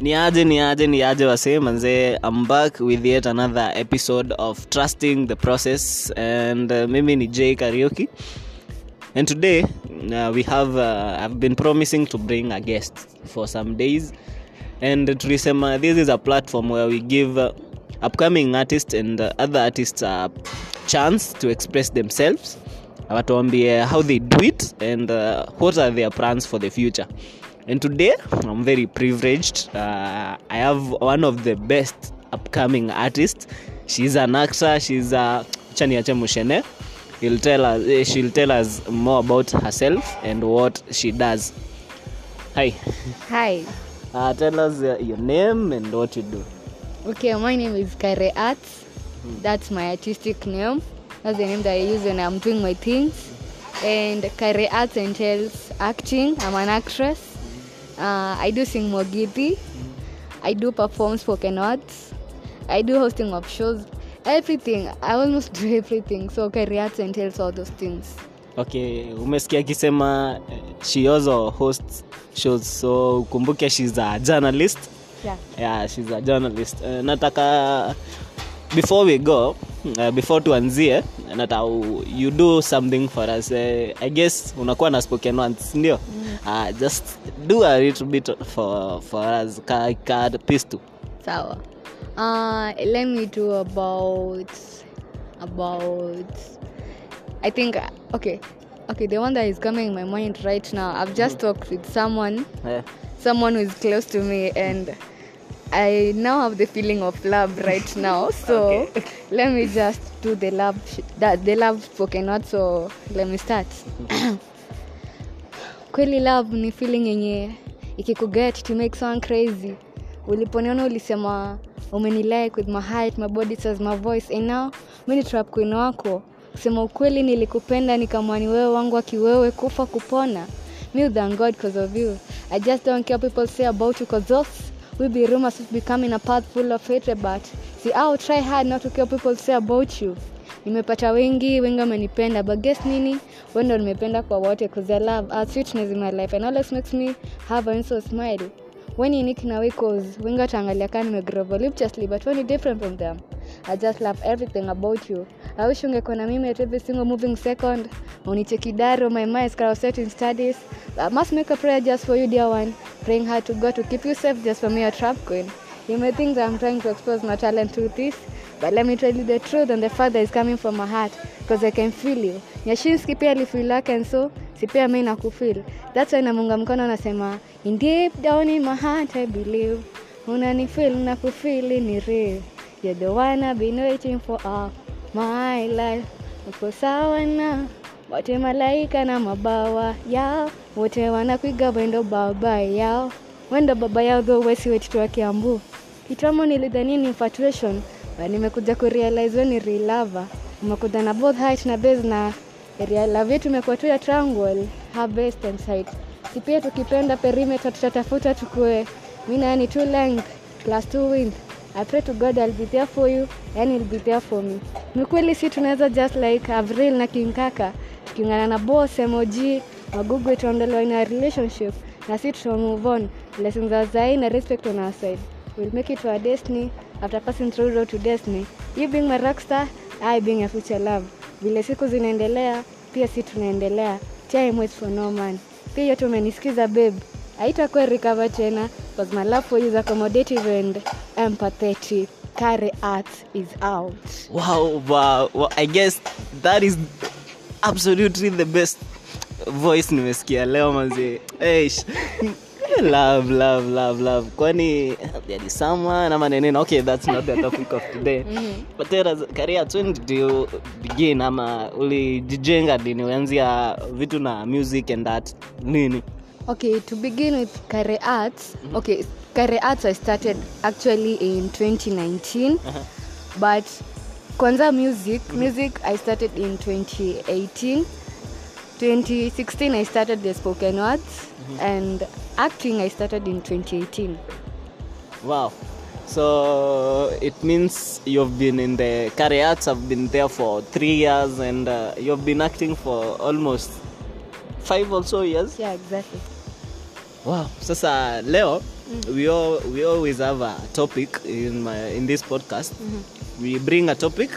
ni aje ni aje ni aje wasee manzee am back with yet another episode of trusting the process and uh, mimi ni j karaoke and today uh, we have uh, i've been promising to bring a guest for some days. And tulisema this is a platform where we give uh, upcoming artists and uh, other artists a chance to express themselves. Watuambie how they do it and uh, what are their plans for the future and today i'm very privileged uh, i have one of the best upcoming artists she's an actor she's a chaniache mushene He'll tell us, eh, she'll tell us more about herself and what she does hi Hi. uh, tell us uh, your name and what you do Okay, my name is Kare Arts. That's my artistic name. That's the name that I use when I'm doing my things. And Kare Arts entails acting. I'm an actress. Uh, I do sing Mogiti. I do perform spoken words. I do hosting of shows. Everything. I almost do everything. So Kare entails all those things. okay umesikia akisema eh, she also hosts shows so ukumbuke she's a journalist Yeah. yeah she's a journalist uh, nataka before we go uh, before tuanzie nata you do something for us uh, i guess unakuwa na spoken once ndio uh, just do a little bit for, for us card piece tu Sawa. Uh, let me do about about. I think okay, okay. The one that is coming in my mind right now. I've just talked with someone, yeah. someone who is close to me, and I now have the feeling of love right now. So let me just do the love sh- that the love spoken not So let me start. kweli love ni feeling yenye ikikuget to make someone crazy. Uliponiona ulisema umenilike with my height my body says my voice and now mi trap queen wako. Kusema ukweli nilikupenda nikamwani wewe wangu akiwewe kufa kupona. Mi thank god because of you. I just don't care people say about you because those will be rumors of becoming a path full of hatred but see i'll try hard not to care people say about you nimepata wengi wengi wamenipenda but guess nini? Wendo nimependa kwa wote cause I love our sweetness in my life and always makes me have a instant smile when you nick na cause wengi wataangalia kaa nimegrow voluptuously but when you different from them. I just love everything about you. I wish ungekuwa na mimi at every single moving second. Unichekidaro my mind is set in studies. I must make a prayer just for you dear one. Praying hard to God to keep you safe just for me a trap queen. You may think that I'm trying to expose my talent to this but let me tell you the truth and the fact that is coming from my heart because I can feel you. Nyashinski pia alifeel yake and so si pia mimi nakufeel. That's why namunga mkono nasema in deep down in my heart I believe unanifeel nakufeel ni real. You're the one I've been waiting for all my life. Uko sawa na wote malaika na mabawa yao wote wanakuiga wendo baba yao wendo baba yao though wesi wetu wa Kiambu kitambo nilidhani ni infatuation nimekuja kurealize wewe ni real lover. Umekuja na both height na base na area. Love yetu imekuwa tu ya triangle have base and height si pia tukipenda perimeter tutatafuta tukue. Mi nani two length plus two width. I pray to God I'll be there for you and he'll be there for me. Ni kweli si tunaweza just like Avril na King Kaka. Tukiungana na boss emoji magugu itaondolewa in a relationship. Na si tutamove on. Lessons za zai na respect on our side we'll make it to our destiny. After passing through road to destiny you being my rockstar I being a future love. Vile siku zinaendelea pia si tunaendelea. Time waits for no man. Pia yote umenisikiza babe. Haitakuwa recover tena because my love for you is accommodative and empathetic. Carry art is out wow, wow, wow. I guess that is absolutely the best voice nimesikia leo manzi. love love love love. Kwani yani someone ama nenena okay that's not the topic of today. But tell us when did you begin ama ulijijenga dini uanzia vitu na music and that nini? Okay, to begin with Kare Arts. Okay, Kare Arts I started actually in 2019, but kwanza music, music I started in 2018. 2016 I started the spoken words, and acting I started in 2018. wow. So it means you've been in the career arts have been there for three years and uh, you've been acting for almost five or so years? Yeah, exactly. wow. Sasa leo we all, we always have a topic in my, in this podcast. We bring a topic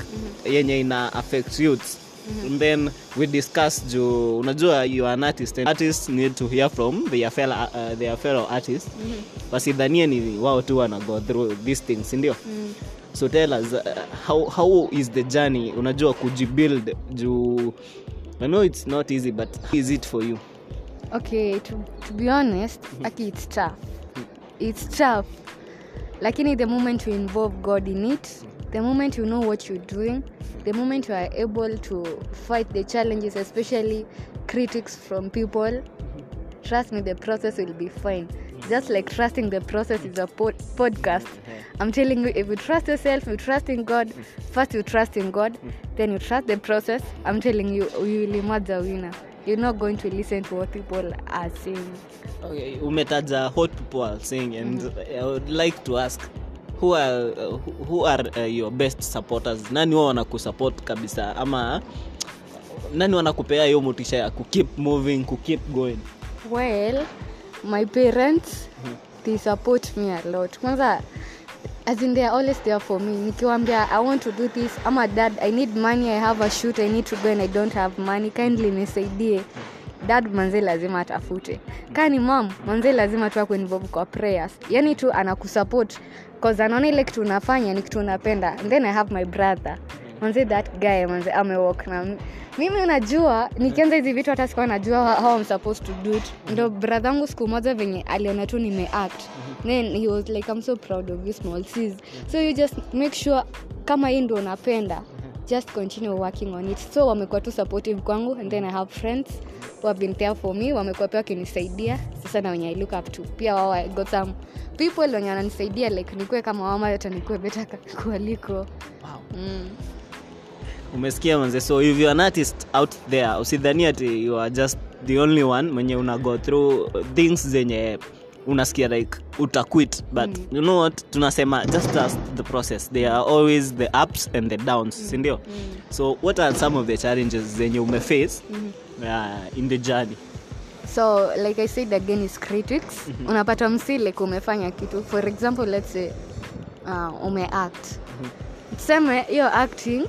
yenye ina affect youths and then we discuss juu unajua you are an artist and artists need to hear from their fellow, uh, their fellow artists. Wasidhanie ni wao tu wana go through these things sindio so tell us uh, how, how is the journey? Unajua kujibuild juu i know it's not easy but is it for you? Okay to, to be honest aki it's tough. It's tough. Lakini the moment you involve god in it the moment you know what you're doing the moment you are able to fight the challenges especially critics from people trust me the process will be fine. Just like trusting the process is a pod- podcast. I'm telling you if you trust yourself you trust in god first you trust in god then you trust the process. I'm telling you you will emerge a winner. You're not going to listen to what people are saying. Okay, umetaja what people are saying and mm-hmm. I would like to ask who are, uh, who- are uh, your best supporters? Nani wao wanakusupport kabisa? Ama nani wanakupea hiyo motisha ya kukeep moving kukeep going? Well my parents they support me a lot. Kwanza as in they are always there for me. Nikiwambia i want to do this ama dad i need money i have a shoot i need to go and i don't have money kindly nisaidie dad manze lazima atafute. Kaa ni mam manze lazima tu akuinvolve kwa prayers. Yani tu anakusupport. Cause anaona ile kitu unafanya ni kitu unapenda. Then i have my brother. Manze that guy manze amewalk na mimi unajua nikianza hizi vitu hata sikuwa najua how I'm supposed to do it. Ndo brother yangu siku moja venye aliona tu nimeact. Then he was like I'm so proud of you small sis. So you just make sure kama hii ndo unapenda just continue working on it. So wamekuwa tu supportive kwangu and then i have friends who have been there for me wamekuwa pia wakinisaidia. Sasa na wenye i look up to. Pia wao I got some people wenye wananisaidia like nikuwe kama wama yote nikuwe beta kualiko mm. umesikia manze so if you're an artist out there usidhani ati you are just the only one mwenye una go through things zenye unasikia like utaquit but mm. you know what? Tunasema just trust the process. There are always the ups and the downs mm. sindio? Mm. so what are some of the challenges zenye umeface mm uh, in the journey? So like i said again is critics. Unapata msi like umefanya kitu. For example let's say uh, umeact tuseme hiyo acting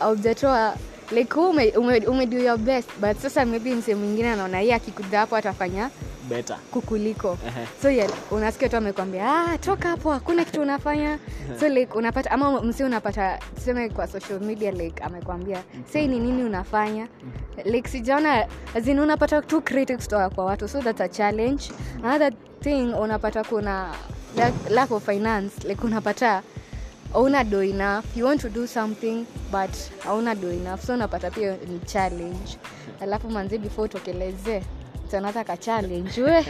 aujatoa like umedo ume, ume, your best. But sasa maybe mse mwingine anaona hii akikuja hapo atafanya better. Kukuliko. So yeah, unasikia tu amekwambia ah, toka hapo hakuna kitu unafanya. So like unapata ama msi unapata tuseme kwa social media like amekwambia sei ni nini unafanya? Like sijaona azin unapata tu critics toka kwa watu so that's a challenge. Another thing unapata kuna lack, lack of finance like unapata auna do enough. You want to do something but auna do enough. So unapata pia ni challenge. Alafu manzi before utokeleze tanata ka challenge we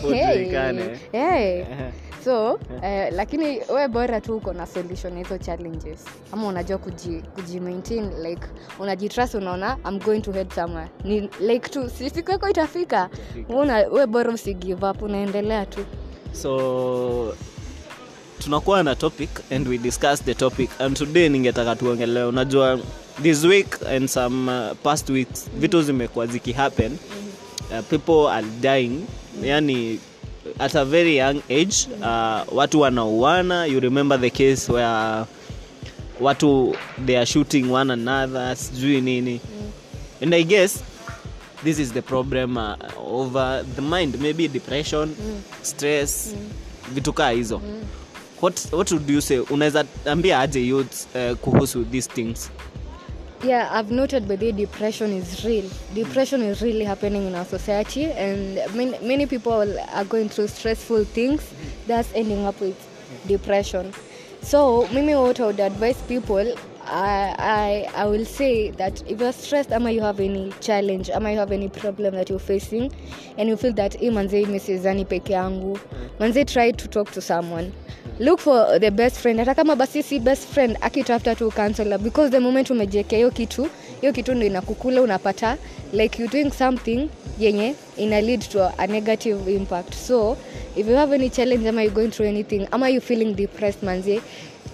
hey. hey. so eh, lakini we bora tu uko na solution hizo challenges. Ama unajua kuji, kuji maintain like unajitrust unaona i'm going to head somewhere ni like tu siku yako itafika Una, we bora usi give up unaendelea tu. So tunakuwa na topic and we discuss the topic. And today ningetaka tuongelea unajua this week and some uh, past weeks vitu zimekuwa zikihappen uh, people are dying. Yani at a very young age uh, watu wanauana. You remember the case where watu they are shooting one another sijui nini. And i guess this is the problem uh, over the mind. Maybe depression stress vitu kaa hizo. What, what would you say? Unaweza ambia aje youth uh, kuhusu these things yeah i've noted by the depression is real. Depression is really happening in our society and many, many people are going through stressful things that's ending up with depression. So mimi what i would advise people I, I, I will say that if you're stressed ama you have any challenge ama you have any problem that you're facing and you feel that hii manze misizani peke yangu. Manze try to talk to someone look for the best friend. Hata kama basi si best friend akitafuta tu counselor because the moment umejiekea hiyo kitu hiyo kitu ndo inakukula unapata like you doing something yenye ina lead to a negative impact. So if you have any challenge ama you going through anything? Ama you feeling depressed manze?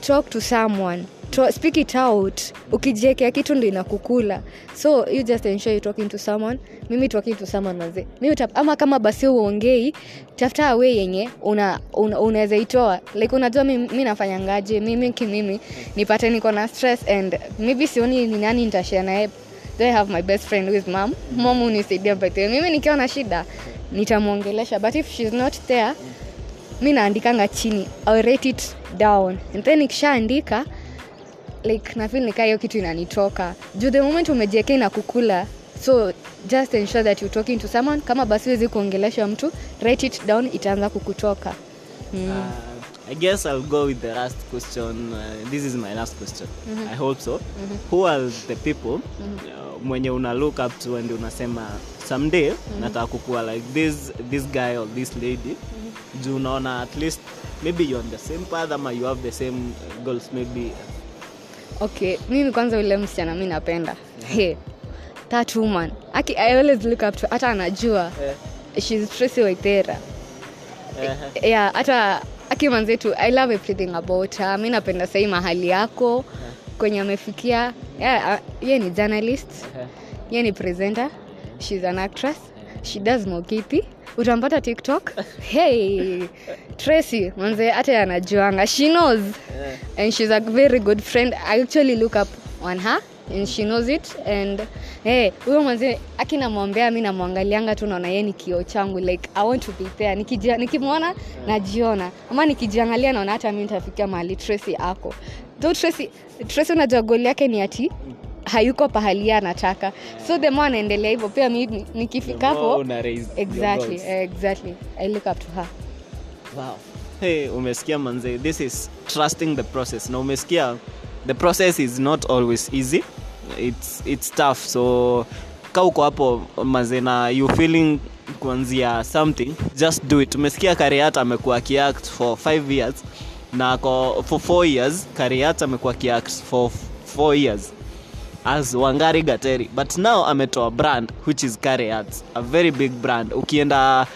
Talk to someone speak it out. Ukijiekea kitu ndo inakukula. So you just ensure you talking to someone. Mimi talking to someone maze mimi ama kama basi uongei tafuta awe yenye unaweza una, itoa. Like unajua mi, mi nafanyangaje mimi kimimi nipate niko na stress and maybe sioni ni nani nitashia naye. I have my best friend is mom? Mom unisaidia but mimi nikiwa na shida nitamwongelesha. But if she's not there mi naandikanga chini. I'll write it down. And then ikishaandika like nafil nikaa hiyo kitu inanitoka. Juu the moment umejiekea inakukula so just ensure that you talking to someone. Kama basi wezi kuongelesha mtu write it down itaanza kukutoka. Mm. Uh, I guess I'll go with the last question. Uh, this is my last question. I hope so. Who are the people uh, mwenye una look up to and unasema someday nataka kukua like this this guy or this lady. Juu unaona at least maybe you're on the same path ama you have the same uh, goals maybe okay mimi kwanza ule msichana mi napenda. Hey, that woman. Aki, i always look up to hata anajua. She's Tracy Waithera uh, yeah hata akimanzetu i love everything about her. Mi napenda sahii mahali yako. Kwenye amefikia yeah, uh, ye ni journalist. Ye ni presenter. Shes an actress she does utampata tiktok? Hey tracy manze hata yeye anajuanga. She knows. And she's a very good friend. I actually look up on her and she knows it. And hey, huyo mwanze akinamwombea mi namwangalianga tu naona ye ni kio changu. Like i want to be there. Nikijia- nikimwona najiona. Ama nikijiangalia naona hata mi nitafikia mahali tracy ako. Though tracy, tracy unajua goli yake ni ati hayuko pahali anataka. So the more anaendelea hivyo pia mi ni- nikifika hapo una raise your exactly exactly. I look up to her. Wow. Hey, umesikia manze this is trusting the process. Na umesikia the process is not always easy. It's, it's tough. So ka uko hapo manze na you feeling kuanzia something just do it. Umesikia kariat amekuwa akiact for 5 years na ako for 4 years kariat amekuwa akiact for 4 years as wangari gateri. But now ametoa brand which is carryats a very big brand. Ukienda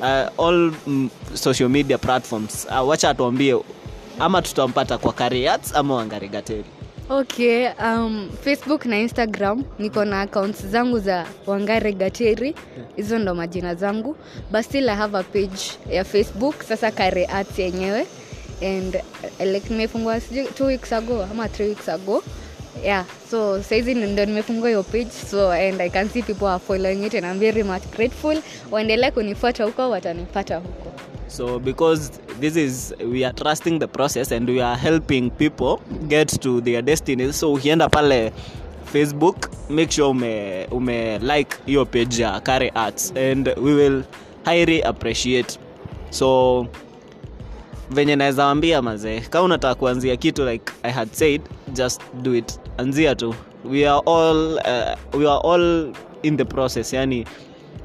uh, all mm, social media platforms uh, wacha atuambie ama tutampata kwa carryats ama wangari gateri. Okay um, facebook na instagram niko na accounts zangu za wangare gateri. Hizo ndo majina zangu. But still i have a page ya facebook sasa kare arts yenyewe. And uh, like nimefungua two weeks ago ama three weeks ago yeah so saizi ndo nimefungua hiyo page so and i can see people are following it and i'm very much grateful. Waendelee kunifuata huko watanipata huko. So because this is we are trusting the process and we are helping people get to their destiny so ukienda pale facebook make sure ume, ume like hiyo page ya Kare Arts and we will highly appreciate. So venye naweza wambia mazee kama unataka kuanzia kitu like i had said just do it. Anzia tu. We are all, uh, we are all in the process. Yani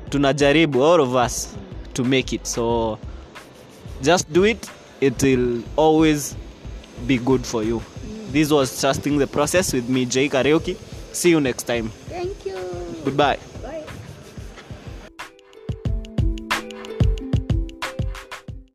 tunajaribu all of us to make it. So just do it. It will always be good for you. This was trusting the process with me jay karaoke. See you next time. Thank you. Goodbye